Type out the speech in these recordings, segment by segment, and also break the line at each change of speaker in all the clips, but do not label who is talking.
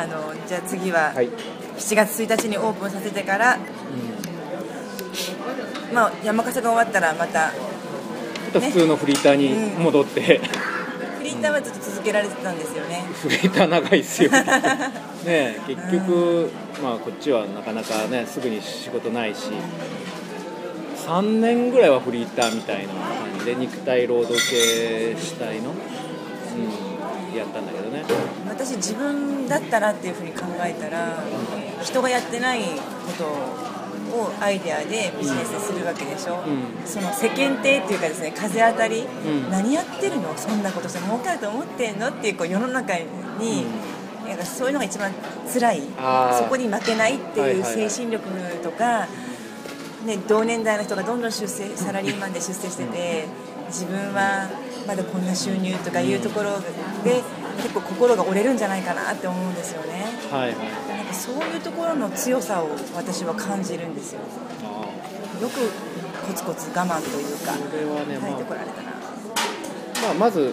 あのじゃあ次は
はい。
7月1日にオープンさせてから、まあ、山笠が終わったらまた
また普通のフリーターに戻って、
フリーターはずっと続けられてたんですよね、
フリーター長いですよね。結局、まあ、こっちはなかなかねすぐに仕事ないし。3年ぐらいはフリーターみたいな感じで肉体労働系主体の、うん、やったんだけどね。
私自分だったらっていうふうに考えたら人がやってないことをアイデアでビジネスでするわけでしょ、
うん。
その世間体っていうかですね風当たり、
ん。
何やってるの？そんなことして儲かると思ってんの？っていうこう世の中に、なんかそういうのが一番辛い。そこに負けないっていう
はいはいはい。
精神力とか、ね、同年代の人がどんどん出世サラリーマンで出世してて自分はまだこんな収入とかいうところで結構心が折れるんじゃないかなって思うんですよね。
はいはい。
なんかそういうところの強さを私は感じるんですよ。
あ
よくコツコツ我慢というか
これはね
書いてこられたな、
ーまあ、まず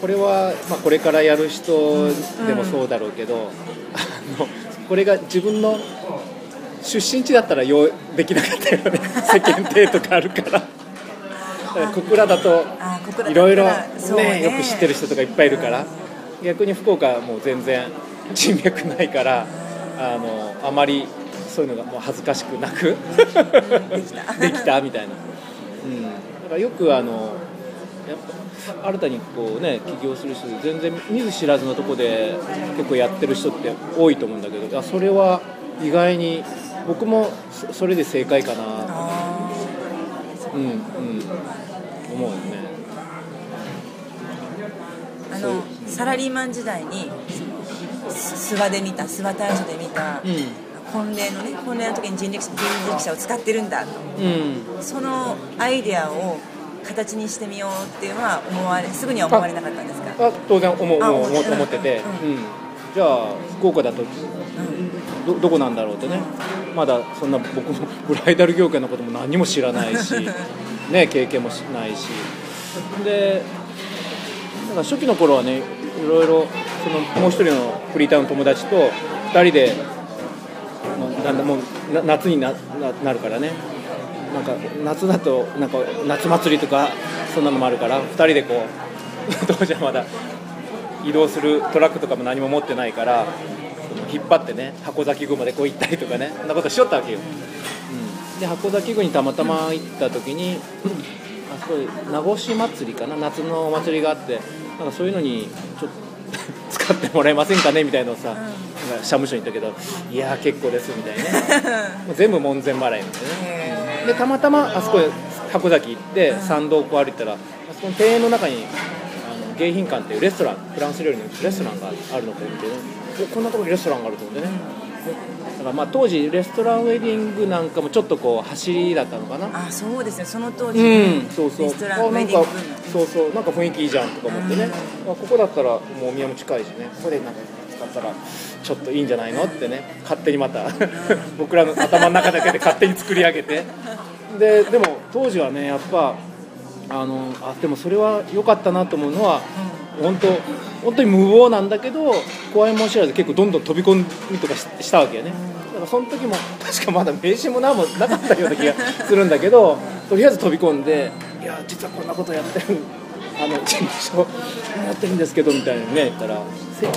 これは、まあ、これからやる人でもそうだろうけど、あのこれが自分の出身地だったらようできなかったよね。世間体とかあるから。小倉だといろいろ
ね
ね。よく知ってる人とかいっぱいいるから逆に福岡はもう全然人脈ないからあのあまりそういうのがもう恥ずかしくなく
できた。
みたいな、うん、だからよくあのやっぱ新たにこうね起業する人で全然見ず知らずのとこで結構やってる人って多いと思うんだけどいやそれは意外に僕もそそれで正解かな。
あ
うんうん思うよね。
ーあのサラリーマン時代にす諏訪で見た諏訪大社で見た、婚礼のね婚礼の時に人力人力車を使ってるんだと。
うん。うん
そのアイデアを形にしてみようっていうのは思われすぐには思われなかったんですか？
あ当然思う思う思
って
てて、
う
うん。じゃあ福岡だとどどこなんだろうってねまだそんな僕も ブライダル業界のことも何も知らないし、ね、経験もしないし。でなんか初期の頃はねいろいろそのもう一人のフリーターの友達と2人でもうだんだんもうな夏になななるからね。なんか夏だとなんか夏祭りとかそんなのもあるから2人でこう 当時はまだ移動するトラックとかも何も持ってないから引っ張ってね箱崎宮までこう行ったりとかねそんなことしよったわけよ、うん、で箱崎宮にたまたま行った時にあそこで名越祭りかな夏のお祭りがあってなんかそういうのにちょっと 使ってもらえませんかねみたいなのをさ、社務所に行ったけどいやー結構ですみたいなね。もう全部門前払いみたいなね。
へ
でたまたまあそこへ箱崎行って参道をこう歩いたらあそこの庭園の中にあの迎賓館っていうレストランフランス料理のレストランがあるのか見てねおこんなところにレストランがあると思ってね。だからまあ当時レストランウェディングなんかもちょっとこう走りだったのかな。
あそうですね。その当時、
うん、そうそう。
レストラン
あなんか
ウェディング。
そうそう。なんか雰囲気いいじゃんとか思ってね、あここだったらもうお宮も近いしね。ここでなんか使ったらちょっといいんじゃないのってね。勝手にまた 僕らの頭の中だけで勝手に作り上げて。ででも当時はねやっぱあのあでもそれは良かったなと思うのは、本当本当に無謀なんだけど怖いもん知らず結構どんどん飛び込みとかしたわけよね。だからその時も確かまだ名刺も何もなかったような気がするんだけどとりあえず飛び込んでいや実はこんなことやってるあの事務所やってるんですけどみたいにね言ったら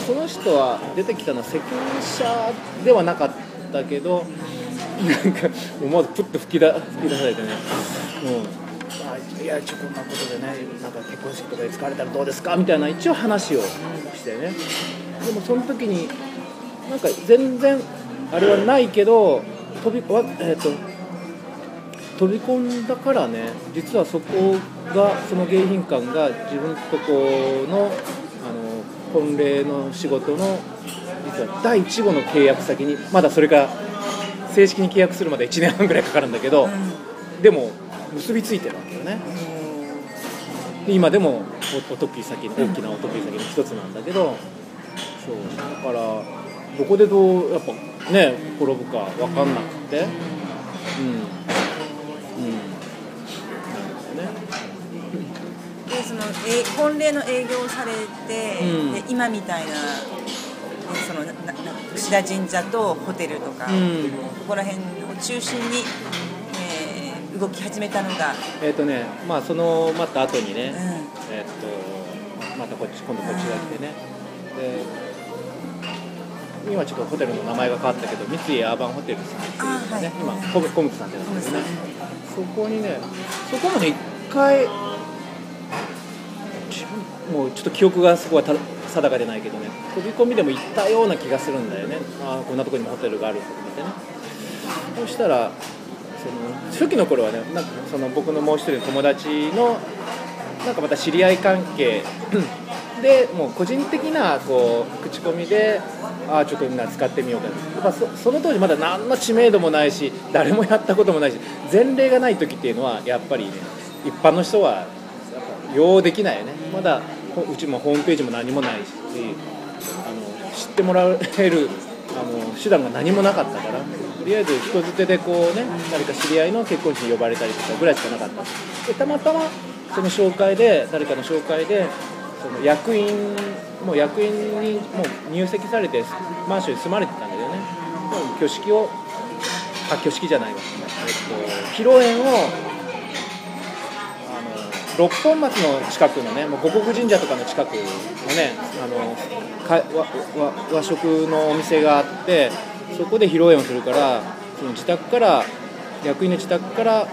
その人は出てきたのは責任者ではなかったけどなんか思わずプッと吹き出吹き出されてね、うん、いや一応こんなことでねなんか結婚式とかで使われたらどうですか？みたいな一応話をしてね。でもその時になんか全然あれはないけど飛びわえっ、と飛び込んだからね実はそこがその迎賓館が自分とこのあの婚礼の仕事の実は第1号の契約先にまだそれが正式に契約するまで1年半ぐらいかかるんだけど、でも結びついてるわけよね。で今でもおお得意先の大きなお得意先の一つなんだけどそうだからどこでどうやっぱね転ぶか分かんなくてうん。うん。なんだよね
でそのえ婚礼の営業をされて、
うん。
で今みたいな、そのなな串田神社とホテルとか、
うん。
ここら辺を中心に、えー動き始めたのが、
えっ、とねまあそのまた後にね、
うん。
えっ、とまたこっち今度こっちが来てね。で今ちょっとホテルの名前が変わったけど三井アーバンホテルさんっていうね、
あはい。
今コムコムクさんってやつですね。
う
そこにねそこもね一回もうちょっと記憶がそこはた定かでないけどね飛び込みでも行ったような気がするんだよね。あーこんなところにもホテルがあると思ってね。そしたらその初期の頃はねなんかその僕のもう一人の友達のなんかまた知り合い関係。でもう個人的なこう口コミでああちょっとみんな使ってみようか。なやっぱその当時まだ何の知名度もないし誰もやったこともないし前例がない時っていうのはやっぱりね一般の人はやっぱ用できないよね。まだうちもホームページも何もないしあの知ってもらえるあの手段が何もなかったから。とりあえず人づてでこうね誰か知り合いの結婚式に呼ばれたりとかぐらいしかなかった。でたまたまその紹介で誰かの紹介でその役員もう役員にもう入籍されてマンションに住まれてたんだけどね。もう挙式をあ挙式じゃないわ、えっと、披露宴をあの六本松の近くのねもう五穀神社とかの近くのねあのかわわ和食のお店があってそこで披露宴をするからその自宅から役員の自宅から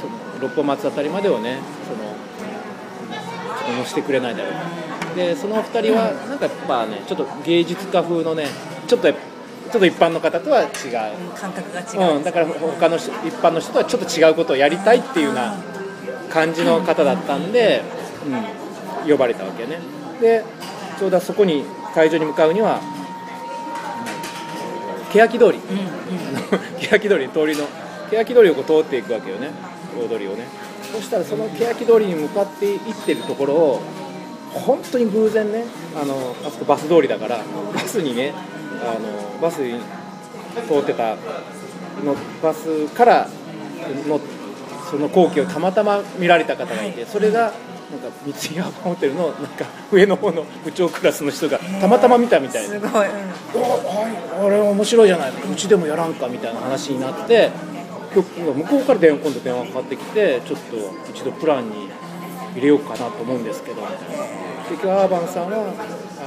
その六本松あたりまでをねそのちょっと乗せてくれないだろうかでそのお二人はなんかやっぱねちょっと芸術家風のねちょっとちょっと一般の方とは違う。
感覚が違う、
うん、だから他の人一般の人とはちょっと違うことをやりたいっていうような感じの方だったんで、うん、呼ばれたわけね。でちょうどそこに会場に向かうには欅通り。
うんうん。
欅通り通りの欅通りをこう通っていくわけよね。大通りをね。そしたらその欅通りに向かっていってるところを本当に偶然ねあのあそこバス通りだからバスにねあのバスに通ってたのバスからのその光景をたまたま見られた方がいてそれがなんか三井アーバンホテルのなんか上の方の部長クラスの人がたまたま見たみたいな。
すごい、うん。
おあれ面白いじゃないうちでもやらんかみたいな話になって向こうから電話今度電話かかってきてちょっと一度プランに入れようかなと思うんですけどみたいな結局アーバンさんは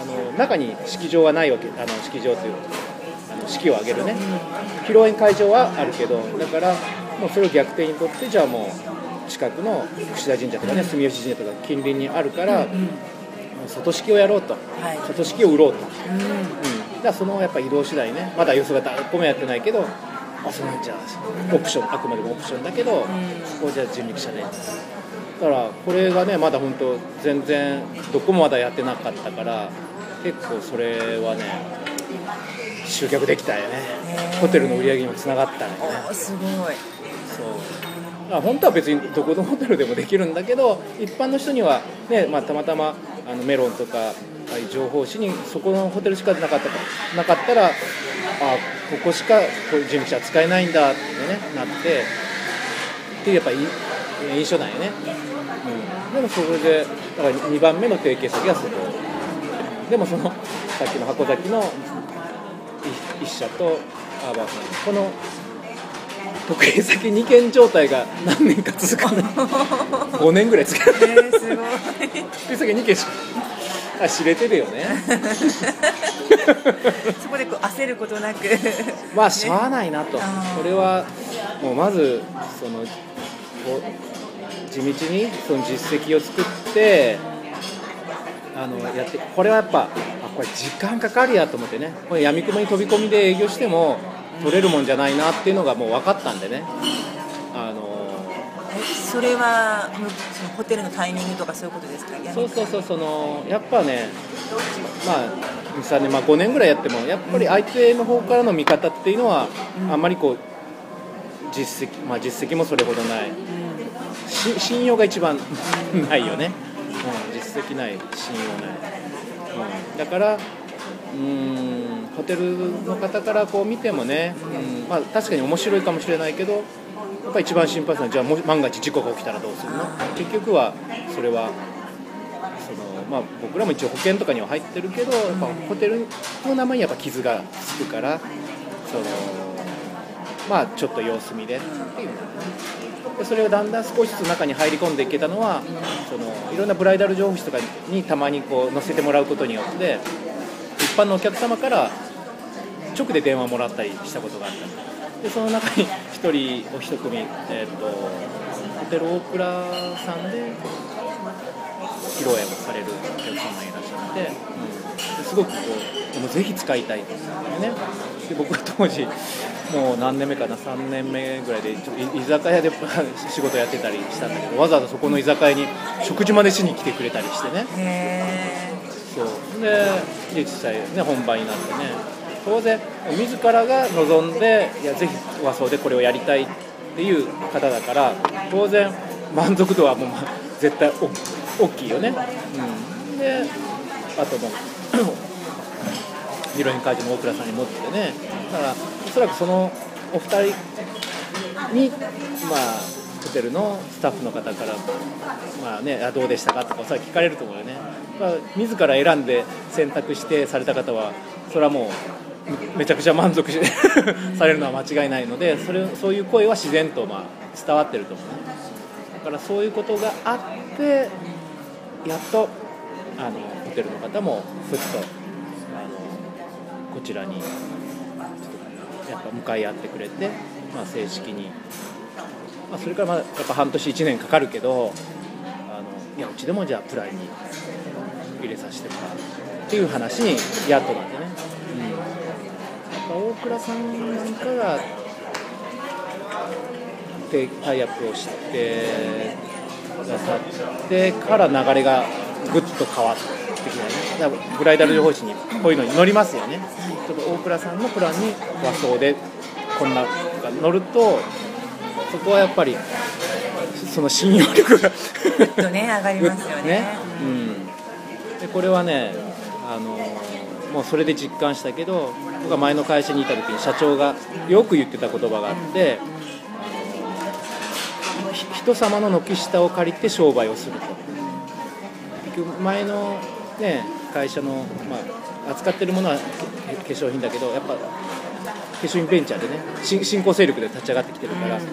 あの中に式場はないわけあの式場というあの式を挙げるね。披露宴会場はあるけどだからもうそれを逆転にとってじゃあもう近くの串田神社とかね住吉神社とか近隣にあるから、外式をやろうと。
はい。
外式を売ろうと。
うん。
うん、だそのやっぱ移動次第ね。まだ予想が誰もやってないけどあそのじゃあオプションあくまでもオプションだけど、そこじゃあ人力車でだからこれがねまだ本当全然どこもまだやってなかったから結構それはね集客できたよね。ホテルの売り上げにもつながったよね。
すごい。
そうあ本当は別にどこのホテルでもできるんだけど一般の人には、ねまあ、たまたまあのメロンとか情報誌にそこのホテルしかなかったかなかったらあここしかこういう人力車使えないんだって、ね、なってっていうやっぱい印象なんよね、うん、でもそれでだから2番目の提携先がそこ。でもそのさっきの箱崎の一一社とアーバーさん。この得意先2件状態が何年か続くの5年ぐらい続く
えー、すごい。
得意先2件しかあ知れてるよね。
そこでこう焦ることなく。
まあしゃあないなと。
あー。
これはもうまずその地道にその実績を作ってあのやってこれはやっぱあこれ時間かかるやと思ってね。これ闇雲に飛び込みで営業しても取れるもんじゃないなっていうのがもう分かったんでね。あの
えそれはむそのホテルのタイミングとかそういうことですか？
そうそうそうそのやっぱねまあ23年、まあ、5年ぐらいやってもやっぱり相手の方からの見方っていうのはあんまりこう実績、まあ、実績もそれほどない。し信用が一番ないよね、うん、実績ない信用ない、うん、だからうーん。ホテルの方からこう見てもね、うん。まあ、確かに面白いかもしれないけどやっぱり一番心配するのはじゃあ万が一事故が起きたらどうするの？結局はそれはその、まあ、僕らも一応保険とかには入ってるけど、やっぱホテルの名前にやっぱ傷がつくからそのまあちょっと様子見でっていうでそれをだんだん少しずつ中に入り込んでいけたのはそのいろんなブライダル情報誌とかにたまにこう載せてもらうことによって一般のお客様から直で電話もらったりしたことがあったでその中に1人お一組、えーと、ホテルオークラさんで披露宴をされるお客様がいらっしゃって、うん、すごくこうもうぜひ使いたいというね。で僕は当時もう何年目かな3年目ぐらいでちょ居酒屋で仕事やってたりしたんだけどわざわざそこの居酒屋に食事までしに来てくれたりしてね。そう。で実際ね本番になってね。当然自らが望んでいやぜひ和装でこれをやりたいっていう方だから当然満足度はもう絶対大きいよね、うん、であともうヒロイン会場の大倉さんに持ってね。だからおそらくそのお二人にまあホテルのスタッフの方からまあねあどうでしたかとかそれは聞かれると思うよね、まあ、自ら選んで選択してされた方はそれはもうめちゃくちゃ満足し されるのは間違いないのでそれそういう声は自然とまあ伝わってると思うね。だからそういうことがあってやっとあのホテルの方もふっとあのこちらにやっぱ向かい合ってくれて、まあ、正式に、まあ、それからまあやっぱ半年1年かかるけどあのいやうちでもじゃあプライに入れさせてもらうっていう話にやっとなってね、うん、やっぱ大倉さんなんかがタイアップをしてくださってから流れがぐっと変わってきたね。だからブライダル情報誌にこういうのに乗りますよね。ちょっと大倉さんのプランに和装でこんなが乗るとそこはやっぱりその信用力が
ぐっとね上がりますよね。ね、
うん、でこれはねあのもうそれで実感したけど僕が前の会社にいた時に社長がよく言ってた言葉があって、人様の軒下を借りて商売をすると。結局前の、ね、会社の、まあ、扱ってるものは化粧品だけどやっぱ化粧品ベンチャーでね新興勢力で立ち上がってきてるから、うん、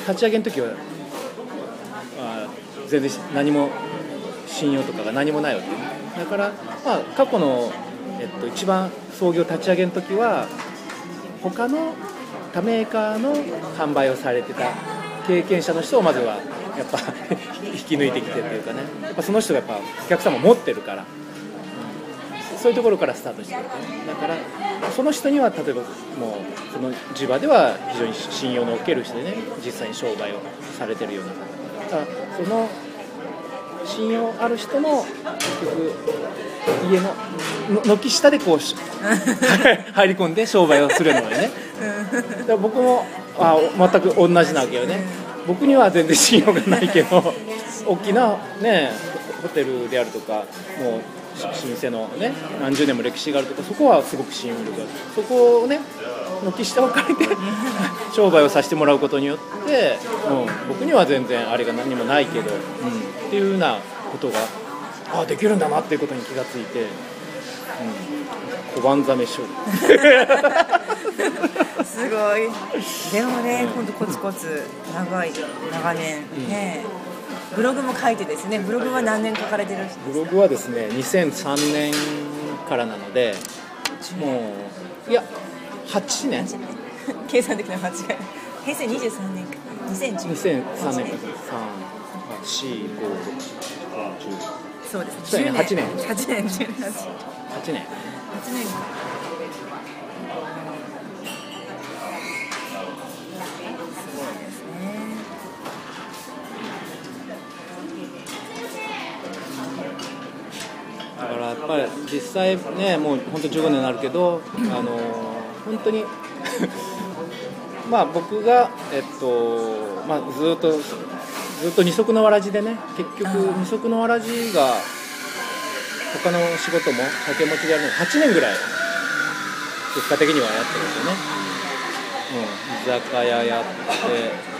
立ち上げの時はあ全然何も信用とかが何もないわけね。だから、まあ、過去の、えっと、一番創業立ち上げの時は他の他メーカーの販売をされてた経験者の人をまずはやっぱ 引き抜いてきてっていうかね。やっぱその人がやっぱお客様持ってるから、うん、そういうところからスタートしてる、ね、だからその人には例えばもうその地場では非常に信用のおける人でね実際に商売をされてるような方だからその信用ある人の結局家の軒下でこう入り込んで商売をするのよね。だから僕もあ全く同じなわけよね僕には全然信用がないけど大きなねホテルであるとかもう老舗のね何十年も歴史があるとかそこはすごく信用力がある。そこをね軒下を借りて商売をさせてもらうことによって、うん、僕には全然あれが何もないけど、うん、っていうようなことがあできるんだなっていうことに気がついて、うん、小判ザメ勝
すごい。でもね本当コツコツ長い長年ね、うん、ブログも書いてですねブログは何年書かれてる
ブログはですね2003年からなのでもういや8年。
計算的な間違い。平成23年か。2010
2003年。か。34567
そうですね。8
年。
8年18 8
年。8年だからやっぱり実際ねもう本当15年になるけどあの本当に まあ僕がえっとまあずっとずっと二足のわらじでね結局二足のわらじが他の仕事も掛け持ちでやるの8年ぐらい結果的にはやってるんですよね、うん、居酒屋やって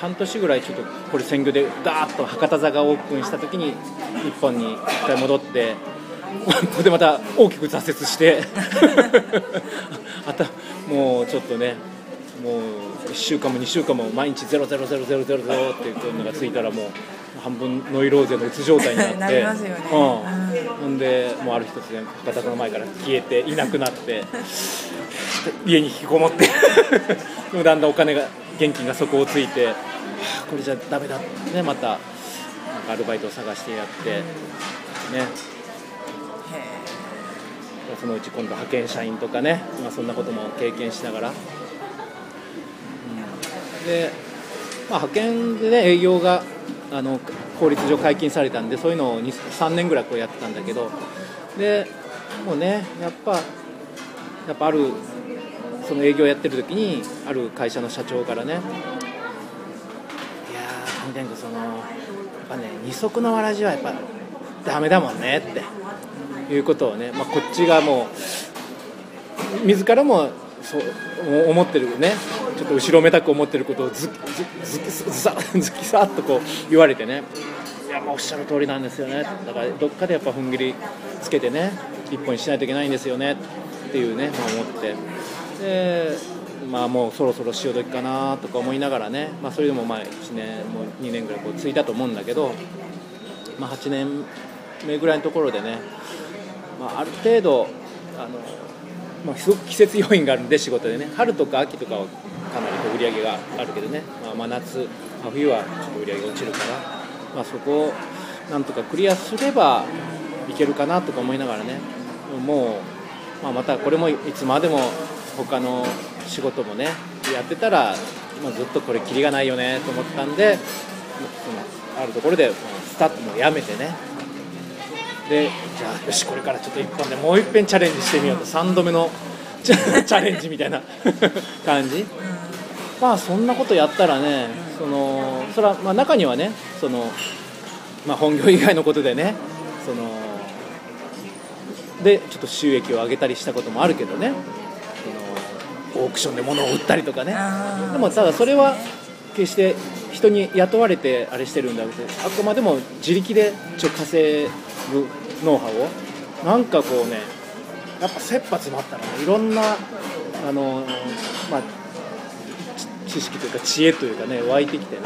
半年ぐらいちょっとこれ専業でダーッと博多座がオープンした時に日本に一回戻って ここでまた大きく挫折して あたもうちょっとねもう1週間も2週間も毎日0 0 0 0 0 0っていうのがついたらもう半分ノイローゼのうつ状態になって。
なりますよね。
うん、ほんでもうある日突然博多座の前から消えていなくなって家に引きこもってだんだんお金が現金が底をついて。はあこれじゃダメだ。ってねまたなんかアルバイトを探してやって。ね。そのうち今度派遣社員とかね、まあ、そんなことも経験しながら、うん。で、まあ、派遣でね営業があの法律上解禁されたんでそういうのを2 3年ぐらいこうやってたんだけど。でもうねやっぱやっぱあるその営業やってる時にある会社の社長からねいやー上天狗そのやっぱね二足のわらじはやっぱダメだもんねっていうことをね、まあ、こっちがもう自らもそう思ってるねちょっと後ろめたく思ってることをずずずずさずきさっとこう言われてねいやまあおっしゃる通りなんですよねだからどっかでやっぱ踏ん切りつけてね一本にしないといけないんですよねっていうね、まあ、思ってでまあもうそろそろ潮時かなとか思いながらね、まあ、それでもまあ1年も2年ぐらいこう続いたと思うんだけど、まあ、8年目ぐらいのところでね、まあ、ある程度あの、まあ、すごく季節要因があるんで仕事でね春とか秋とかはかなりこう売り上げがあるけどね、まあ、真夏、まあ、冬はちょっと売り上げが落ちるから、まあ、そこをなんとかクリアすればいけるかなとか思いながらねもう、まあ、またこれもいつまでも他の仕事もねやってたら、まあ、ずっとこれキリがないよねと思ったんでそのあるところでスタッともうやめてね。でじゃあよしこれからちょっと一本でもう一遍チャレンジしてみようと。3度目の チャレンジみたいな感じ。まあそんなことやったらねそのそれはまあ中にはねその、まあ、本業以外のことでねそのでちょっと収益を上げたりしたこともあるけどねオークションで物を売ったりとかね。でもただそれは決して人に雇われてあれしてるんだけどあくまでも自力でちょ稼ぐノウハウを。なんかこうねやっぱ切羽詰まったらねいろんなあの、まあ、知知識というか知恵というかね湧いてきてね、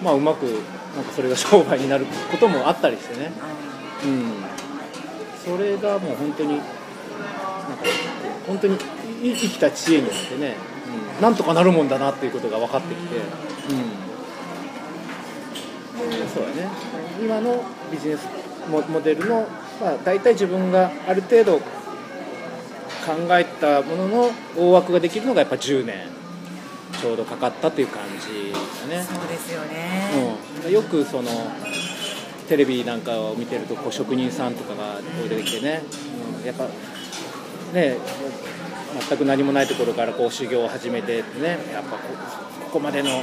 うん、まあうまくなんかそれが商売になることもあったりしてね、うん、それがもう本当になんか本当にい生きた知恵によってね、うん、なんとかなるもんだなっていうことが分かってきて、うん、そうだね。今のビジネスモモデルの、まあ、大体自分がある程度考えたものの大枠ができるのがやっぱ10年ちょうどかかったっていう感じだね。
そうですよね、
うん、よくそのテレビなんかを見てるとこう職人さんとかが出てきてね、うん、やっぱね全く何もないところからこう修行を始めてねやっぱここまでの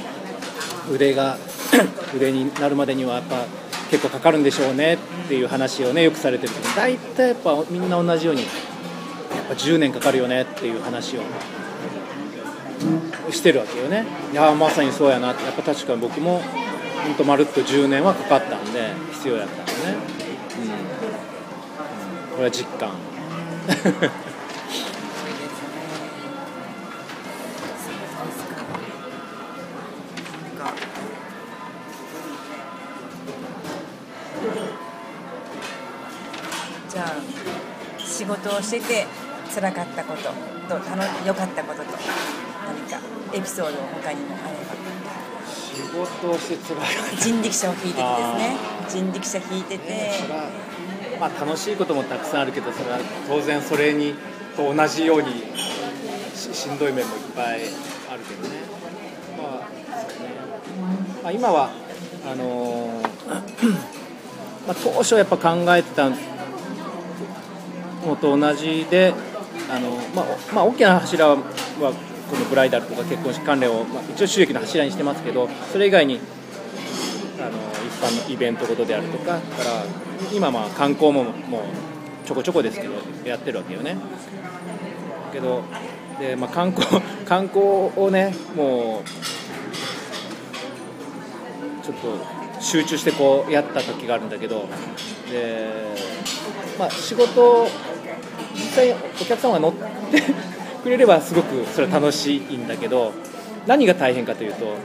腕が 腕になるまでにはやっぱ結構かかるんでしょうねっていう話をねよくされてるけど大体やっぱみんな同じようにやっぱ10年かかるよねっていう話をしてるわけよね。いやまさにそうやなって。やっぱ確かに僕も本当まるっと10年はかかったんで必要やったんでね、うん、これは実感。
をしてて辛かったことと楽良かったことと何かエピソード他にもあれ
仕事をしてつら
人力車を引いててですね。人力車引いてて。
それはまあ楽しいこともたくさんあるけどそれは当然それにと同じようにししんどい面もいっぱいあるけどね。まあそうね。まあ、今はあのー まあ、当初やっぱ考えてたのと同じであの、まあまあ、大きな柱はこのブライダルとか結婚式関連を、まあ、一応収益の柱にしてますけどそれ以外にあの一般のイベントごとであるとかから今まあ観光ももうちょこちょこですけどやってるわけよね。けどで、まあ、観光 観光をねもうちょっと集中してこうやった時があるんだけどで、まあ、仕事実際お客様が乗ってくれればすごくそれは楽しいんだけど何が大変かというと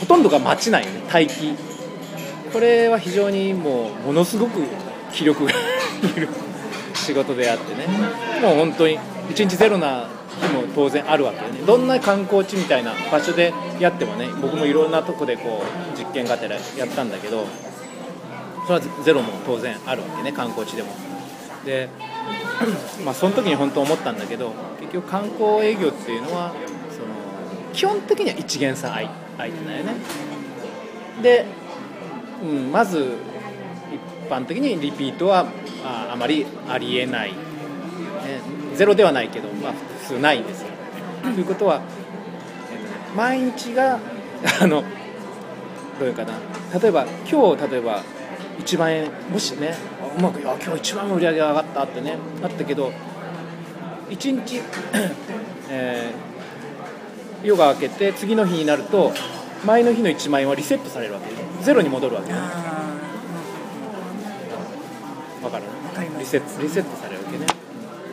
ほとんどが待ちないよね待機。これは非常にもうものすごく気力がいる仕事であってね。もう本当に1日ゼロな日も当然あるわけよね。どんな観光地みたいな場所でやってもね僕もいろんなとこでこう実験がてらやったんだけどそれはゼロも当然あるわけね観光地でも。でまあその時に本当思ったんだけど結局観光営業っていうのはその基本的には一元さん相相手だよね。で、うん、まず一般的にリピートはああまりありえない、ね、ゼロではないけど、まあ、普通ないんですよ。ということは、毎日があのどういうかな。例えば今日例えば1万円もしねうまくいや今日1万円売り上げが上がったってねあったけど1日、えー夜が明けて次の日になると前の日の1万円はリセットされるわけゼロに戻るわけわかる？リセットリセットされるわけね。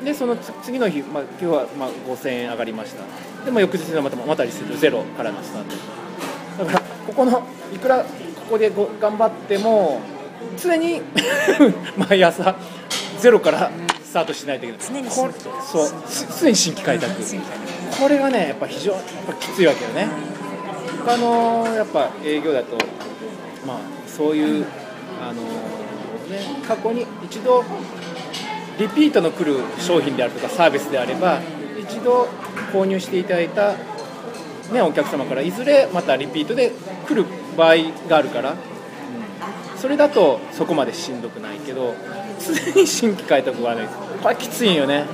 でそのつ次の日、まあ、今日はまあ5000円上がりました。でも翌日にはまたまたリセットゼロからのスタートだからここのいくらここでご頑張っても常に 毎朝ゼロからスタートしないといけない。
常に
そうす常に新規開拓。これがねやっぱ非常にやっぱきついわけよね。他のやっぱ営業だとまあそういうあのね過去に一度リピートの来る商品であるとかサービスであれば一度購入していただいた、ね、お客様からいずれまたリピートで来る場合があるから、うんそれだとそこまでしんどくないけど常に新規開拓がねこれきついんよね。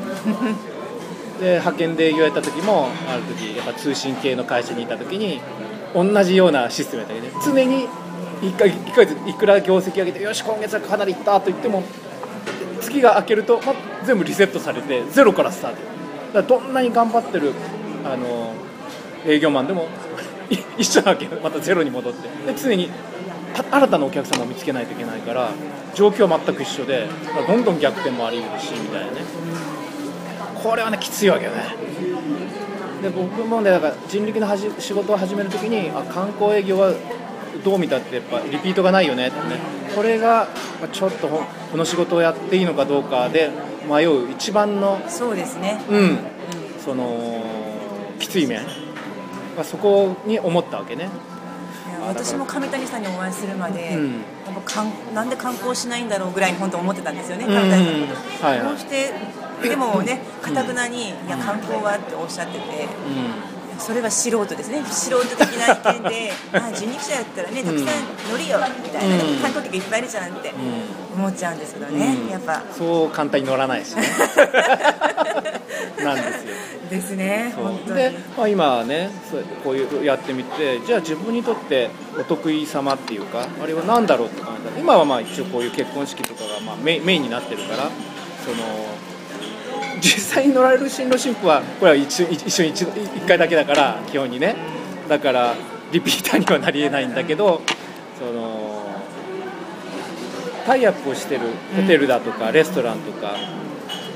で派遣で営業やった時もある時やっぱ通信系の会社にいた時に同じようなシステムやったけどね。常に1ヶ1ヶ月いくら業績上げてよし今月はかなりいったと言っても月が明けると、ま、全部リセットされてゼロからスタート。だからどんなに頑張ってるあの営業マンでもい 一緒なわけよ。またゼロに戻って。で常にあ新たなお客様を見つけないといけないから状況は全く一緒でどんどん逆転もあり得るしみたいなね。これはねきついわけよね。で僕もねだから人力のはじ仕事を始めるときにあ観光営業はどう見たってやっぱリピートがないよねってね。これがまあちょっとほこの仕事をやっていいのかどうかで迷う一番の
そうですね。
うん。そのきつい面、まあ、そこに思ったわけね
私も上谷さんにお会いするまで、
うん。
やっぱかんなんで観光しないんだろうぐらいに本当思ってたんですよね、
うん。
上谷さんの。こと、
はい。
してでもねかたくなに、いや観光はっておっしゃってて、
う
それは素人ですね。素人的な意見で あ人力車やったらねたくさん乗るよみたいな、観光客いっぱいいるじゃんって。
ん、
思っちゃうんですけどね、
うん。
やっぱ。
そう簡単に乗らないしね。なんですよ。
ですね本当に。
で、まあ、今はねそうこういうやってみてじゃあ自分にとってお得意様っていうかあれは何だろうって考えたら今はまあ一応こういう結婚式とかがまあメインメインになってるからその実際に乗られる新郎新婦はこれは一緒一緒に一度一回だけだから基本にね。だからリピーターにはなりえないんだけどそのタイアップをしてるホテルだとかレストランとか、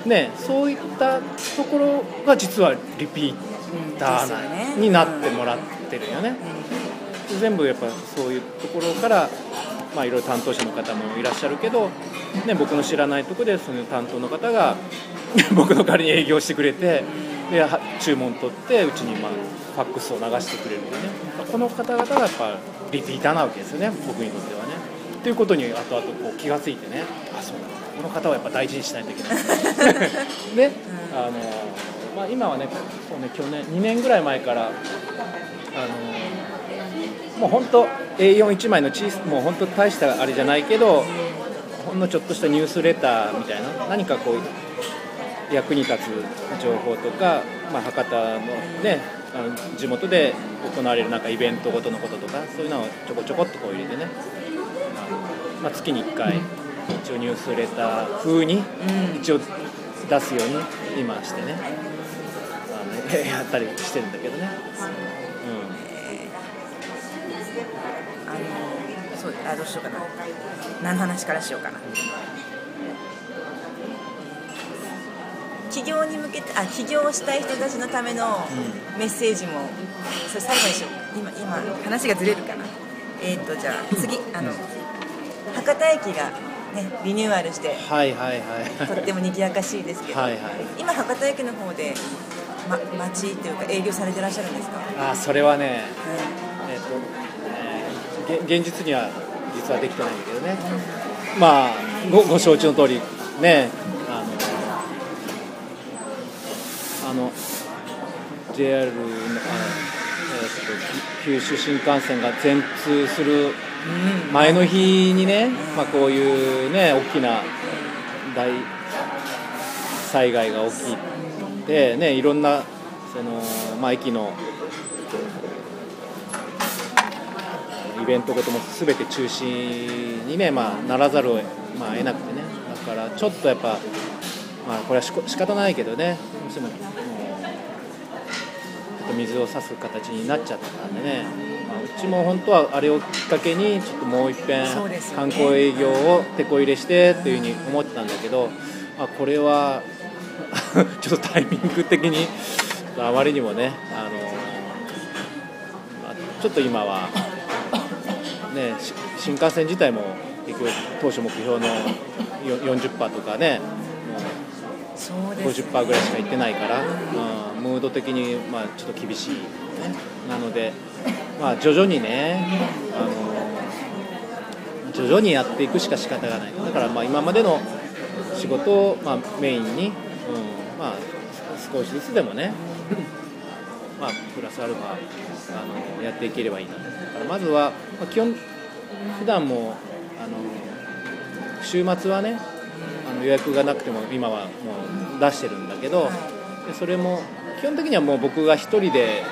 ね、そういったところが実はリピーターになってもらってるよね。全部やっぱそういうところから、まあ、いろいろ担当者の方もいらっしゃるけど、ね、僕の知らないとこでその担当の方が僕の代わりに営業してくれてで注文取ってうちに、まあ、ファックスを流してくれるんでねこの方々がやっぱリピーターなわけですよね僕にとってはね。ということに後々こう気がついてね。あそうだ。この方はやっぱ大事にしないといけない。で、あのまあ、今はねそうね去年2年ぐらい前からあのもう本当 A41 枚の小さもう本当大したあれじゃないけどほんのちょっとしたニュースレターみたいな何かこう役に立つ情報とか、まあ、博多のねあの地元で行われるなんかイベントごとのこととかそういうのをちょこちょこっとこう入れてねまあ、月に1回一応ニュースレター風に一応出すように今してね。あの やったりしてるんだけどね、
あどうしようかな。何の話からしようかな。起業に向けてあ起業したい人たちのためのメッセージも、それ最後にしよう。今今話がずれるかな。えっ、とじゃあ次。あの博多駅がねリニューアルして
はいはいはい。
とっても賑やかしいですけど
はいはい。
今博多駅の方で、ま、待ちというか営業されてらっしゃるんですか、
あそれはね
う
えっ、と、えーげ現実には実はできてないんだけどね。まあごご承知の通りねあのあの JR のあの、えー、と九州新幹線が全通する前の日にね、まあ、こういうね大きな大災害が起きてねいろんなその、まあ、駅のイベントごとも全て中止にね、まあ、ならざるを、まあ、得なくてね。だからちょっとやっぱ、まあ、これはし仕方ないけどね。どうしてもちょっと水を差す形になっちゃったんでね、うちも本当はあれをきっかけにちょっともう一遍
そうですよね
観光営業をてこ入れしてというふうに思ってたんだけど、まあ、これは ちょっとタイミング的にあまりにもねあの、まあ、ちょっと今は。ね、し新幹線自体も結局当初目標のよ40%とかねもう
です
50%ぐらいしか行ってないから、うん、ムード的にまあちょっと厳しい、ね、なので、まあ、徐々にねあの徐々にやっていくしか仕方がない。だからまあ今までの仕事をまあメインに、うんまあ、少しずつでもねまあ、プラスアルファあのやっていければいいなだからまずは、まあ、基本普段もあの週末はねあの予約がなくても今はもう出してるんだけど、でそれも基本的にはもう僕が一人で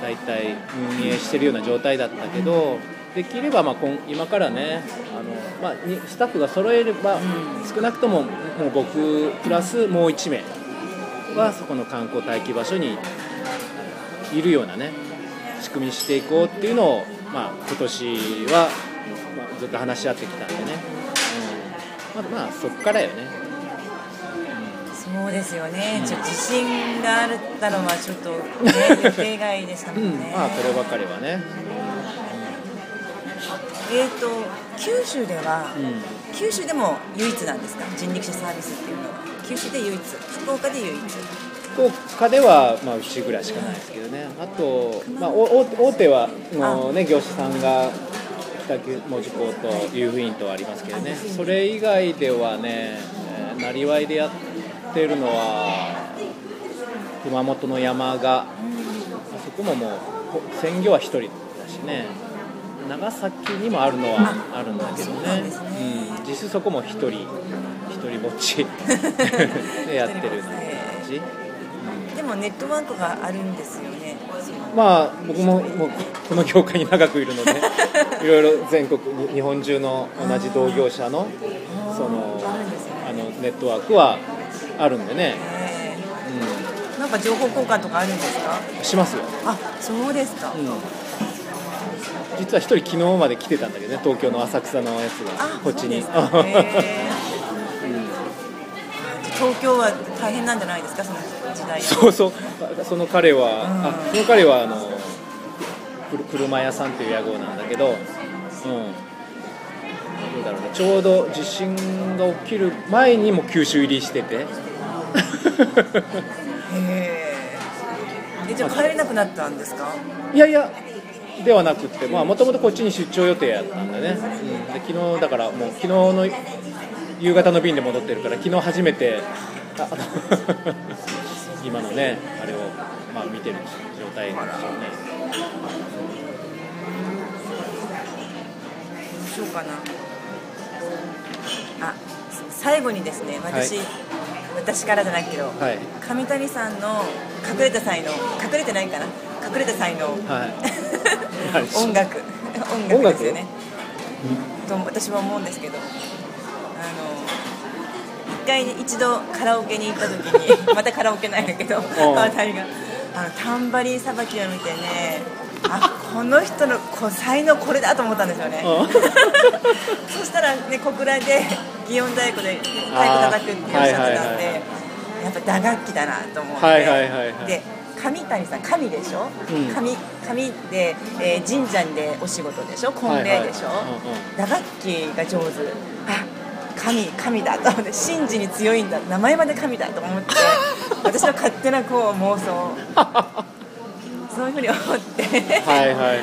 大体運営してるような状態だったけどできればまあ今今からねあの、まあ、にスタッフが揃えれば少なくとももう僕プラスもう1名はそこの観光待機場所にいるようなね仕組みにしていこうっていうのを、まあ、今年は、まあ、ずっと話し合ってきたんでね、うん、まあまあそこからよね、
そうですよね、ちょっと自信があったのはちょっと、ね、予定外でしたも
うん。ん
ね、
まあこればかりはね、
えー、と九州では、
うん。
九州でも唯一なんですか？人力車サービスっていうのは。九州で唯一。福岡で唯一。
福岡では、まあ、うちぐらいしかないですけどね。あと、まあ、お大手大手はの、ね、業者さんが北九門司港と湯布院とありますけどね。それ以外ではねえーなりわいでやってるのは熊本の山が、あそこももうほ専業は1人だしね。長崎にもあるのはあるんだけどね。うん、実質そこも1人1人ぼっち でやってるような感じ。
で。もネットワークがあるんですよね。
まあ僕ももうこの業界に長くいるので いろいろ全国に日本中の同じ同業者のその
あ
のネットワークはあるんでね、
えー。なんか情報交換とかあるんですか？
うん、しますよ、
あそうですか、
うん、実は一人昨日まで来てたんだけどね東京の浅草のやつが
あ
こっちに。
そうですか。へー。東京は大変なんじゃないですか？その時代
そうそう。その彼は、あその彼はあの車屋さんっていう屋号なんだけど、うん、どうだろうねちょうど地震が起きる前にも九州入りしてて
へええじゃあ帰れなくなったんですか？
いやいやではなくってもともとこっちに出張予定やったんだね、うん、で昨日だからもう昨日の夕方の便で戻ってるから昨日初めてああの 今のねあれを、まあ、見てる状態ですよね
どうしようかな。あ最後にですね私、
はい
私からじゃないけど、
はい。
上谷さんの隠れた才能隠れてないかな？隠れた才能、
はい。
音楽。音楽ですよね。と私は思うんですけど。あの一回一度カラオケに行った時に またカラオケなんやけどがあのタンバリンさばきを見てねあこの人のこう才能これだと思ったんですよね。
うん。
そしたらね小倉で祇園太鼓で太鼓叩くっておっしゃってたんでやっぱ打楽器だなと思って、
はいはいはいはい。
で上谷さん神でしょ、
うん。
神神で、えー神社でお仕事でしょ？婚礼でしょ、
はいはい
打楽器が上手。あ神神だと思って神事に強いんだ。名前まで神だと思って 私の勝手なこう妄想そういうふうに思って。
はいはいはいはい。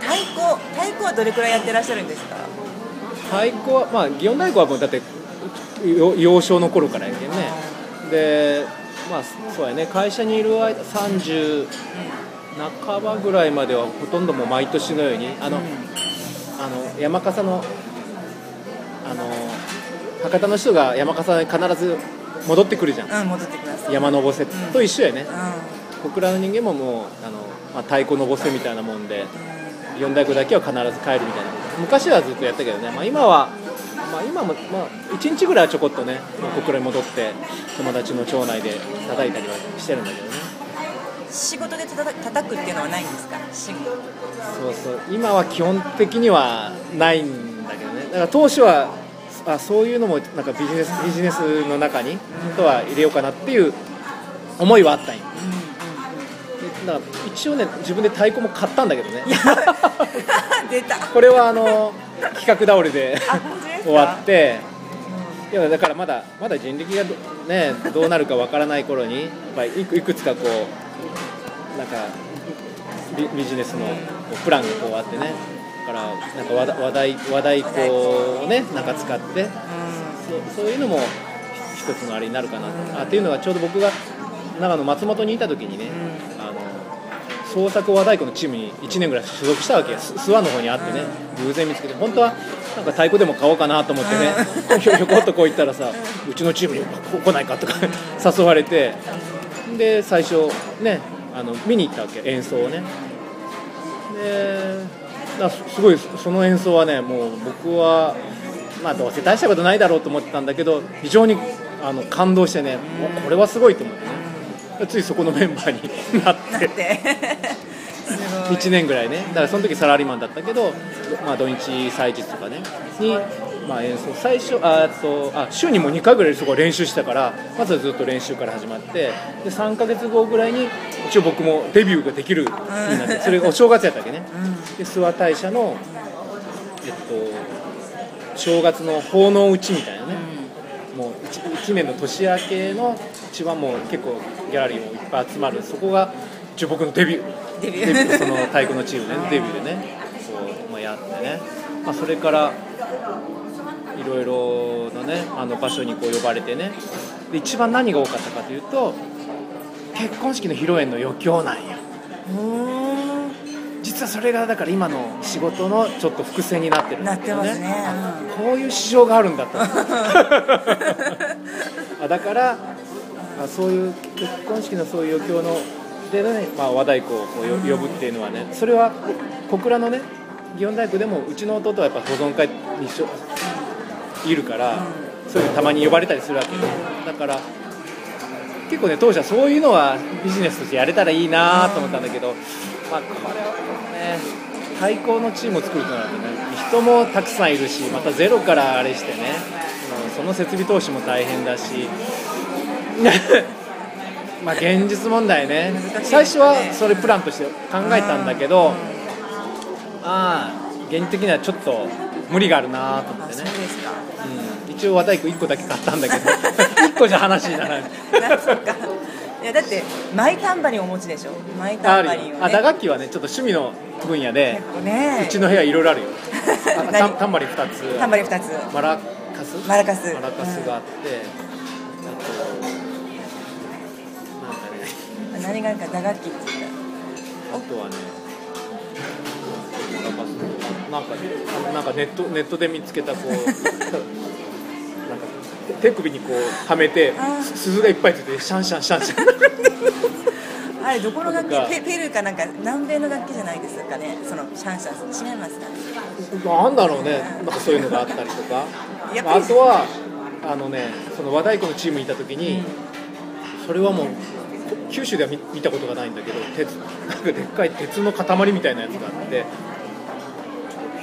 太鼓太鼓はどれくらいやってらっしゃるんですか？
太鼓はまあ祇園太鼓はもうだってよ幼少の頃からやけんね。でまあそうやね。会社にいる間30半ばぐらいまではほとんどもう毎年のようにあの、あの山笠のあの博多の人が山笠に必ず戻ってくるじゃん。
うん、戻ってきます
山のぼせと一緒やね。
う
小倉の人間ももうあの、まあ、太鼓のぼせみたいなもんで四太鼓だけは必ず帰るみたいな昔はずっとやったけどね、まあ、今は、まあ、今も、まあ、1日ぐらいはちょこっとね、まあ、小倉に戻って友達の町内で叩いたりはしてるんだけどね。
ん仕事でたた叩くっていうのはないんですか？
そうそう。今は基本的にはないんだけどね。だから当初はあそういうのもなんかビジネスビジネスの中にとは入れようかなっていう思いはあったんよ。でだから一応ね自分で太鼓も買ったんだけどね。
出た。
これはあの企画倒れで終わって。いやだからまだまだ人力がど,、ね、どうなるかわからない頃にやっぱりいくいくつかこうなんかビビジネスのプランがこうあってね。だからなんか話題話題話題こをねなんか使って。そうそういうのも一つのあれになるかなと。あっていうのがちょうど僕が長野松本にいた時にね、あの創作和太鼓のチームに1年ぐらい所属したわけ諏訪の方にあってね。偶然見つけて本当はなんか太鼓でも買おうかなと思ってね。ひょひょこっとこう行ったらさうちのチームにこ来ないかとか 誘われて。で最初ねあの見に行ったわけ演奏をね。ですごいその演奏はねもう僕はまあどうせ大したことないだろうと思ってたんだけど非常にあの感動してねおこれはすごいと思ってねついそこのメンバーになって。
なって。すごい。
1年ぐらいね。だからその時サラリーマンだったけど、まあ、土日祭日とかね。に、まあ、演奏。最初ああとあ週にも2回ぐらいそこ練習してたからまずはずっと練習から始まってで3か月後ぐらいに一応僕もデビューができる日になってそれがお正月やったっけね。で諏訪大社のえっと正月の奉納打ちみたいなね、もう 1, 年の年明けの一番もう結構ギャラリーもいっぱい集まる。そこが一応僕のデビュー。
デビュー。
その太鼓のチームね。デビューでね。そう、まあ、やってね、まあ、それからいろいろなねあの場所にこう呼ばれてね。で一番何が多かったかというと結婚式の披露宴の余興なんや。実はそれがだから今の仕事のちょっと伏線になってるん
なっ
だよ
てますね。
あこういう市場があるんだと。あだからあそういう結婚式のそういう余興のでね、まあ、和太鼓をこうよ呼ぶっていうのはねそれは小倉のね祇園太鼓でもうちの弟はやっぱ保存会にしょいるから、そういうのたまに呼ばれたりするわけよ。だから結構ね当初はそういうのはビジネスとしてやれたらいいなと思ったんだけど、まあ、これはね対抗のチームを作るとなるとね人もたくさんいるしまたゼロからあれしてね、うんその設備投資も大変だし まあ現実問題ね。
ね
最初はそれプランとして考えたんだけどああ現実的にはちょっと無理があるなと思
あ
ってね、
そう
ん、一応和太鼓1個だけ買ったんだけど 1個じゃ話にならない。
いやだってマイタンバリンお持ちでしょ？マイタンバリンをね。
あ打楽器はねちょっと趣味の分野で
結構ね。
うちの部屋いろいろあるよ。タンバリン2つ。
タンバリン2つ。
マラカス？
マラカス。
マラカスがあって、あとなん
何があるか打楽器って言っ
あとはねなんかあなんかネットネットで見つけたこう なんか手首にこうはめて鈴がいっぱいついてシャンシャンシャンシャン。
た あれどこの楽器ペペルーかなんか南米の楽器じゃないですかね。そのシャンシャン違いますか
なんだろうね、なんかそういうのがあったりとか、あとはあのね、その和太鼓のチームにいた時に、それはもう九州では見見たことがないんだけど鉄なんかでっかい鉄の塊みたいなやつがあって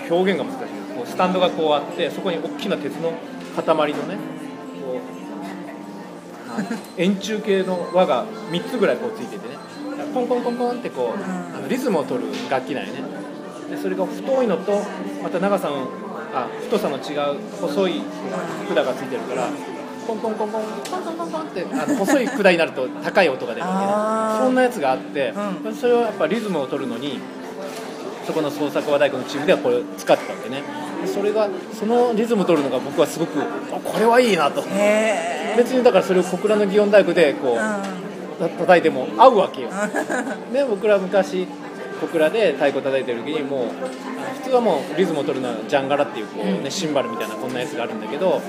表現が難しい。こうスタンドがこうあってそこに大きな鉄の塊のねこうあ 円柱形の輪が3つぐらいこうついててね。コンコンコンコンってこうあのリズムを取る楽器なんよね。でそれが太いのとまた長さのあ太さの違う細い管がついてるからコンコンコンコンコンコンコンコンってあの細い管になると高い音が出るわけ
あー
ねそんなやつがあって、
う
それをやっぱリズムを取るのにそこの創作和太鼓のチームではこれを使ってたわけねそれがそのリズムを取るのが僕はすごくこれはいいなと別にだからそれを小倉の祇園太鼓でこう、た叩いても合うわけよで僕ら昔小倉で太鼓叩いてる時にもう普通はもうリズムを取るのはジャンガラっていうこう、ね、シンバルみたいなこんなやつがあるんだけど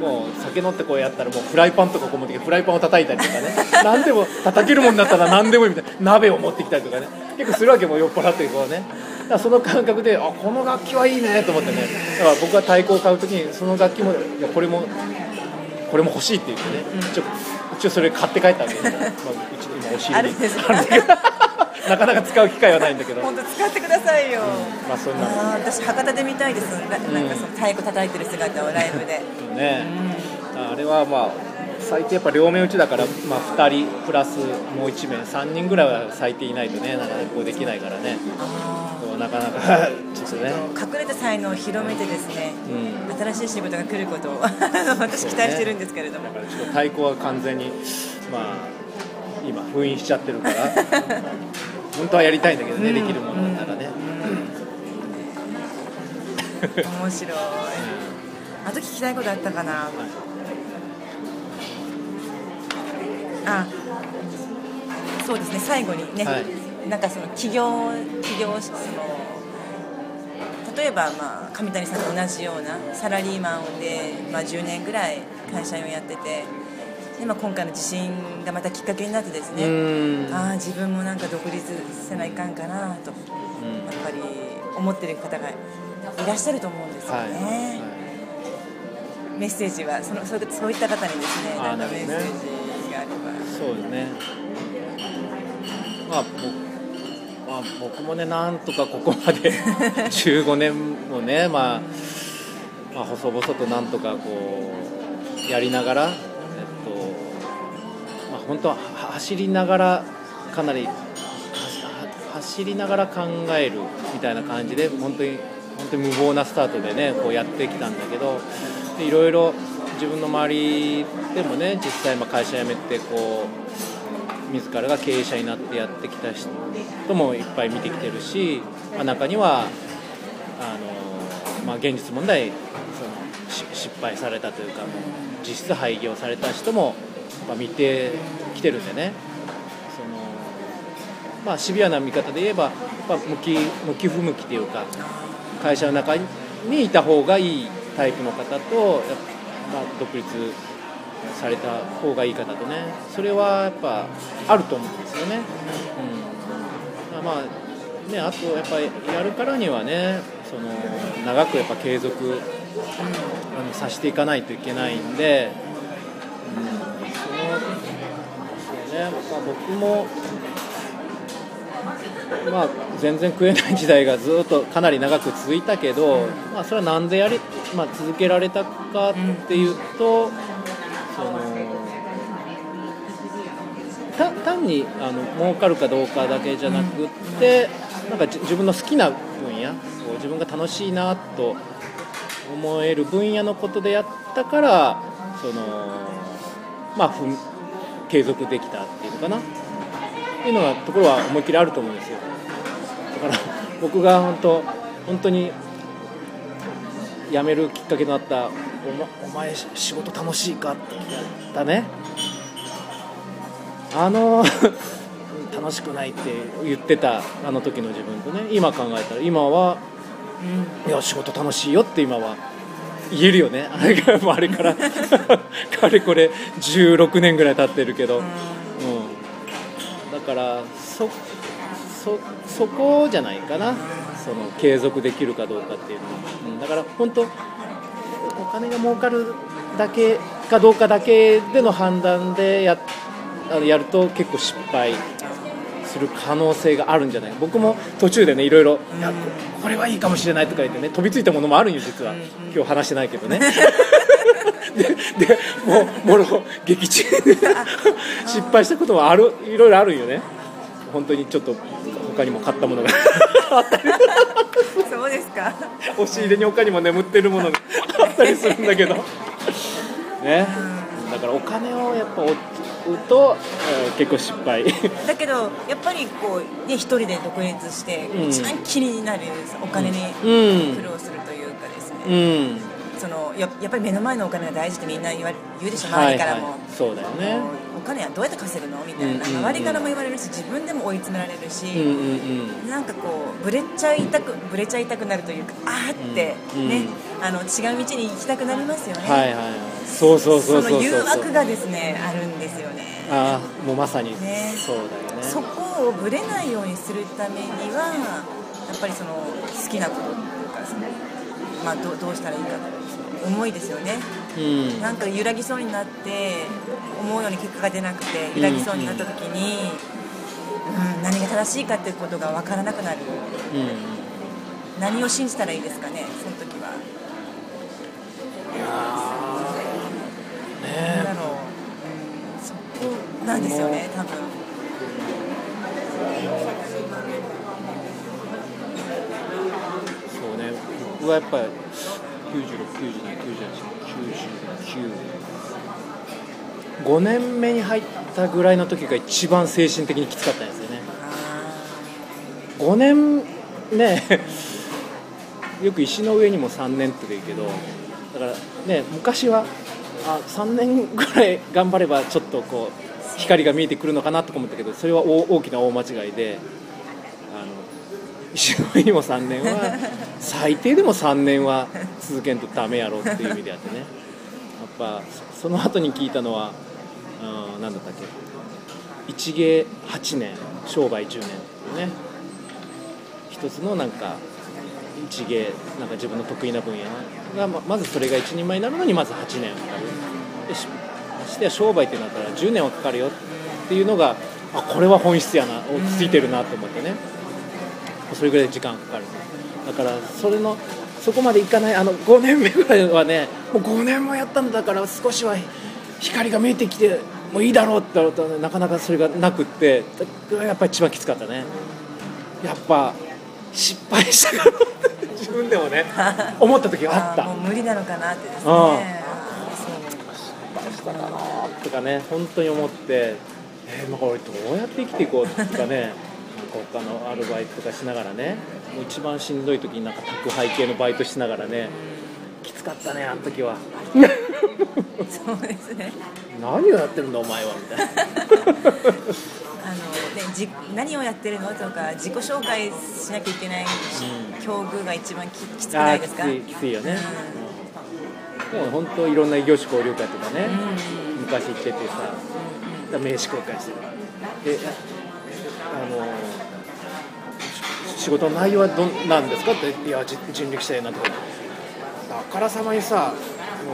もう酒飲ってこうやったらもうフライパンとかこう持ってきてフライパンを叩いたりとかね。何でも叩けるもんだったら何でもいいみたいな鍋を持ってきたりとかね。結構するわけもう酔っ払ってこうね。だからその感覚であこの楽器はいいねと思ってね。だから僕が太鼓を買う時にその楽器もいやこれもこれも欲しいって言ってね、一応一応それ買って帰ったんで、まあ、うちの今押し入れに。
あるんです
けどなかなか使う機会はないんだけど、
本当使ってくださいよ、
まあそんな。
あー私博多で見たいです。ななんかその太鼓叩いてる姿をライブで、
のね、あれはまあ最低やっぱ両面打ちだから、まあ、2人プラスもう1名3人ぐらいは最低いないとねなかなかできないからね。なかなか ちょっとね、
隠れた才能を広めてですね
うん、
新しい仕事が来ることを 私期待してるんですけれども、
だからちょっと太鼓は完全にまあ今封印しちゃってるから 本当はやりたいんだけどね、できるもんだったらね、
面白い。あと聞きたいことあったかな？あそうですね最後にね、
はい。
なんかその起業起業しその例えばまあ上谷さんと同じようなサラリーマンで、まあ、10年ぐらい会社員をやっててで、まあ、今回の地震がまたきっかけになってですね、
うん。
ああ自分もなんか独立せないかんかなと
うん。
やっぱり思ってる方がいらっしゃると思うんですよ
はい、
ね、メッセージはそのそうそういった方にですねなんかメッセージがあれば。
そうですね。まあ僕まあ、僕もねなんとかここまで 15年もね、まあ、まあ細々となんとかこうやりながら、本当は走りながらかなり走りながら考えるみたいな感じで本当に本当に無謀なスタートでねこうやってきたんだけどいろいろ自分の周りでもね実際まあ会社辞めてこう自らが経営者になってやってきた人もいっぱい見てきてるし、まあ、中にはあの、まあ、現実問題その失敗されたというかもう実質廃業された人もやっぱ見てきてるんでね。その、まあ、シビアな見方で言えばやっぱ向き向き不向きというか会社の中にいた方がいいタイプの方と、まあ、独立された方がいい方とね。それはやっぱあると思うんですよね。うん、まあねあとやっぱりやるからにはねその長くやっぱ継続、あのさしていかないといけないんで、ね、まあ、僕もまあ、全然食えない時代がずっとかなり長く続いたけど、まあ、それはなんでやり、まあ、続けられたかっていうと、そのた単にあの儲かるかどうかだけじゃなくって、なんか自分の好きな分野こう自分が楽しいなと思える分野のことでやったからその、まあ、継続できたっていうのかな？っていうのがところは思いっきりあると思うんですよ。だから僕が本当本当に辞めるきっかけとなったお,、ま、お前仕事楽しいかって聞いたね。あの 楽しくないって言ってたあの時の自分とね今考えたら今は、いや仕事楽しいよって今は言えるよね。あれから あれからかれこれ16年ぐらい経ってるけど、うん、だからそそそこじゃないかな。その継続できるかどうかっていうのは、うん、だから本当お金が儲かるだけかどうかだけでの判断でややると結構失敗する可能性があるんじゃない？僕も途中でねいろいろ「いやここれはいいかもしれない」とか言ってね飛びついたものもあるんよ実は、今日話してないけどね。ででもうもろ劇中で失敗したこともあるいろいろあるんよね。本当にちょっと他にも買ったものが。
そうですか。
押し入れに他にも眠ってるものがあったりするんだけど。ねだからお金をやっぱ追うと、えー結構失敗。
だけどやっぱりこうね一人で独立して
うん。
一番気になるお金に
うん。
苦労するというかです
う
ね、
ん。
そのややっぱり目の前のお金が大事ってみんな言われ言うでしょ。周りからも、
そうだよね
お金はどうやって稼ぐの？みたいな、
うんうんうん。
周りからも言われるし自分でも追い詰められるし、
うんうんうん。
なんかこうブレちゃいたくブレちゃいたくなるというかあーって
うん
ね、あの違う道に行きたくなりますよね、
はいはいはい。そうそうそうそ
の誘惑がですねあるんですよね。
ああもうまさに
ね。
そうだよね。
そこをぶれないようにするためにはやっぱりその好きなことっていうかその、まあ、どうどうしたらいいかその思いですよね。
うん。
なんか揺らぎそうになって思うように結果が出なくて揺らぎそうになった時に、うん、何が正しいかっていうことが分からなくなる。
うん。
何を信じたらいいですかねその時は。なんだろう、うん、そこなんですよね多分。
そうね。僕はやっぱり96979899 5年目に入ったぐらいの時が一番精神的にきつかったんですよね5年ねよく石の上にも3年って言うけどだからね昔はあ3年ぐらい頑張ればちょっとこう光が見えてくるのかなとか思ったけどそれは大きな大間違いで石の上にも3年は最低でも3年は続けんとダメやろっていう意味であってね。やっぱその後に聞いたのはうん何だったっけ。一芸8年商売10年っていうね。一つのなんか一芸なんか自分の得意な分野がまずそれが一人前になるのにまず8年かかる。でしましてや商売ってなったら10年はかかるよっていうのがあこれは本質やな落ち着いてるなと思ってね。それぐらい時間かかる。だからそれのそこまでいかないあの5年目ぐらいはねもう5年もやったんだから少しは光が見えてきてもういいだろうって言ったらなかなかそれがなくってやっぱり一番きつかったね。やっぱ失敗したかなって自分でもね 思った時があった。
ーもう無理なのかなってですね。
したかなとかね本当に思ってえー、まあこれどうやって生きていこうとかね他のアルバイトとかしながらねもう一番しんどい時になんか宅配系のバイトしながらねきつかったねあの時は。
そうですね。
何をやってるんだお前はみたいな。
あのねじ何をやってるのとか自己紹介しなきゃいけない境遇が一番ききつく
あ
ないですか？
ーきついきついよね、うん。でも本当いろんな異業種交流会とかね、昔行っててさ、名刺交換してる。であのし仕事の内容はどんなんですか？っていやじ人力車やなと。かあからさまにさ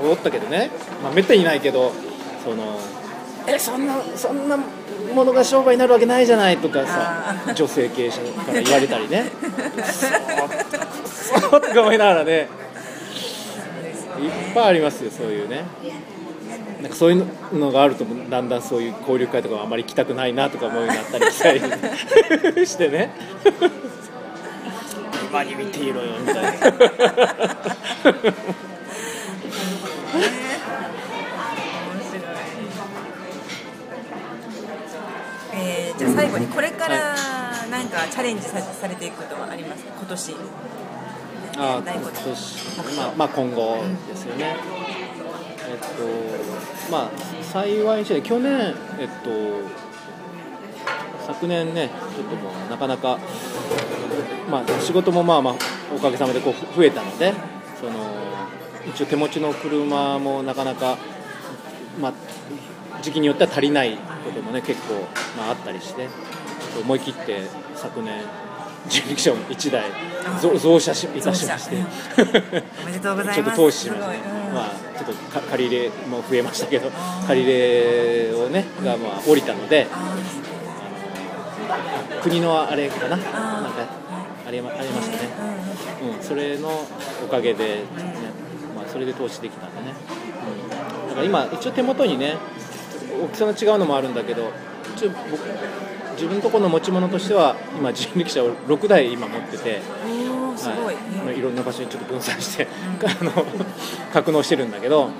おったけどね、まあ、めったにいないけどそのえそんなそんなものが商売になるわけないじゃないとかさ女性経営者から言われたりね。そうとか思いながらね。いっぱいありますよそういうね。なんかそういうのがあるとだんだんそういう交流会とかもあまり行きたくないなとか思うようになったりしたり してね今に見ていろよみたいな。
えーじゃあ最後にこれから何かチャレンジさされていくことはありますか？今年。
あ今年、まあ、まあ今後ですよね、えっとまあ幸いにして去年えっと昨年ねちょっともうなかなかまあ仕事もまあまあおかげさまでこう増えたのでその一応手持ちの車もなかなかまあ時期によっては足りないこともね結構まああったりして思い切って昨年人力車を1台増増車しいたしまして。
おめでとうございます。
ちょっと投資しましたねまあちょっとか借り入れも増えましたけど借り入れをねがまあ降りたので
あ
国のあれかな。なんかりまありましたね、
ーうん。
それのおかげで、ねまあ、それで投資できたんでね、うん、だから今一応手元にね大きさの違うのもあるんだけど一応僕自分のところの持ち物としては今人力車を6台今持ってて。
すごい、
はい、いろんな場所にちょっと分散してあの格納してるんだけど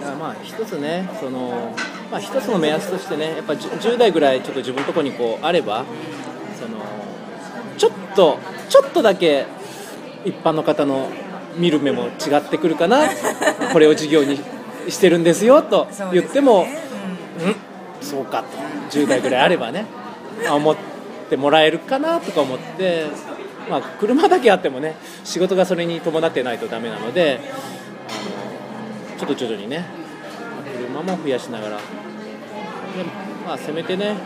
だからまあ一つねその、まあ、一つの目安としてねやっぱ 10, 10代ぐらいちょっと自分のところにこうあればとちょっとだけ一般の方の見る目も違ってくるかな。これを事業にしてるんですよと言っても、
うん。
うんそうかと。10代ぐらいあればねあ思ってもらえるかなとか思って、まあ、車だけあってもね仕事がそれに伴ってないとダメなのであのちょっと徐々にね車も増やしながら。で、まあ、せめてね、まあ、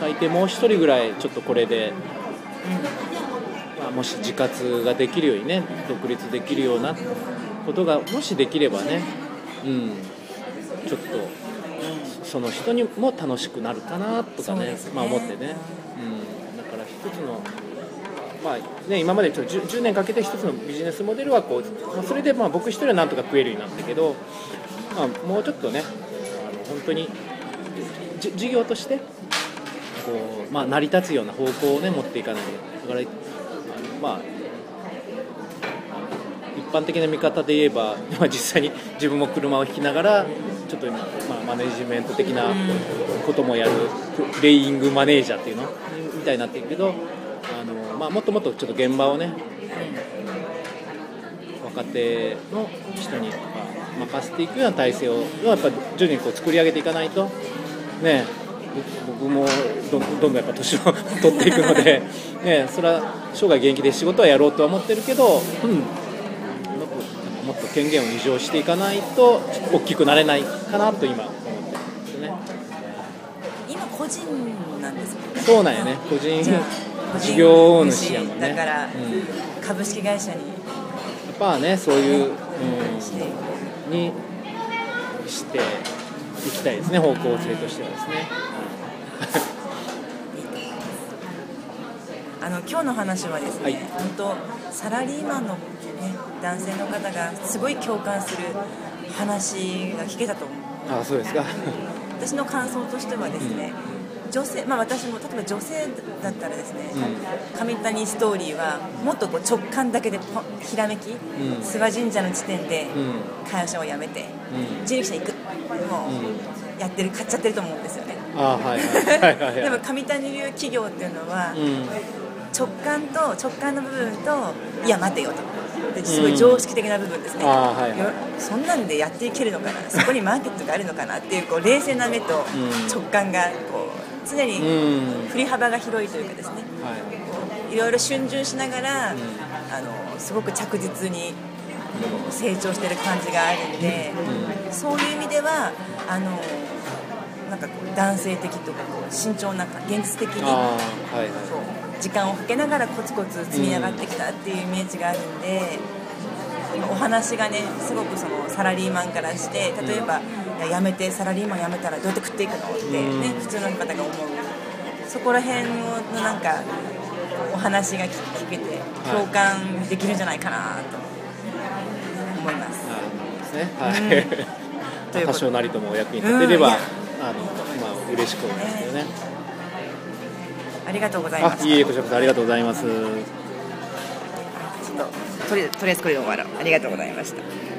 最低もう1人ぐらいちょっとこれで、まあ、もし自活ができるようにね独立できるようなことがもしできればね、うん、ちょっとその人にも楽しくなるかなとかね
ね。
まあ、思ってね、うん、だから一つの、まあね、今までちょっと 10, 10年かけて一つのビジネスモデルはこう、まあ、それでまあ僕一人はなんとか食えるようになったけど、まあ、もうちょっとねあの本当にじ事業としてこう、まあ、成り立つような方向をね持っていかないと。だからまあ一般的な見方で言えば 今実際に自分も車を引きながらちょっと、まあ、マネジメント的なこともやるプレイングマネージャーっていうの？みたいになってるけどあの、まあ、もっともっとちょっと現場をね若手の人に任せていくような体制をやっぱ徐々にこう作り上げていかないとね。僕僕もどんどんどんやっぱ年を取っていくので、ね、それは生涯現役で仕事はやろうとは思ってるけど、うん、もっと権限を異常していかないと大きくなれないかなと今思ってるんですよね。
今個人なんですもんね。
そうなんやね。個人事業主やもんね。
だから、
うん、や
株式会社に。
っぱねそういう、うん、にしていきたいですね。方向性としてはですね。
あの今日の話はですね、
はい。
本当サラリーマンの、ね、男性の方がすごい共感する話が聞けたと思う。
あそうですか。
私の感想としてはですね、女性まあ私も例えば女性だったらですね、上谷ストーリーはもっとこう直感だけでひらめき、
ん。
諏訪神社の地点で
うん。
会社を辞めて、
うん。
人力車行く。もう、
う
やってる買っちゃってると思うんですよね
あはいはいはい。
でも上谷流企業っていうのは、
うん。
直感と直感の部分といや待てよと。ですごい常識的な部分ですね、
あーはいはい。
よそんなんでやっていけるのかな？そこにマーケットがあるのかな？っていうこう冷静な目と
ん。
直感がこう常
う
に
ん。
振り幅が広いというかですね。
はい。
いろいろ逡巡しながら、あのすごく着実に成長してる感じがあるんで、そういう意味ではあのなんかこう男性的とかこう慎重な現実的に
はいはい。
時間をかけながらコツコツ積み上がってきたっていうイメージがあるんで、お話がねすごくそのサラリーマンからして例えば、いや辞めてサラリーマン辞めたらどうやって食っていくのってね、
うん。
普通の方が思う。そこら辺のなんかお話が聞けて共感できるんじゃないかなと思います。
なるほどですね。はい。多少なりともお役に立てれば、
うん。い
あ
や
のまあ嬉しく思いますよね。
ありがとうございま
あ
す。
いいえこちらこそありがとうございます。
ちょっととりとりあえずこれで終わろう。ありがとうございました。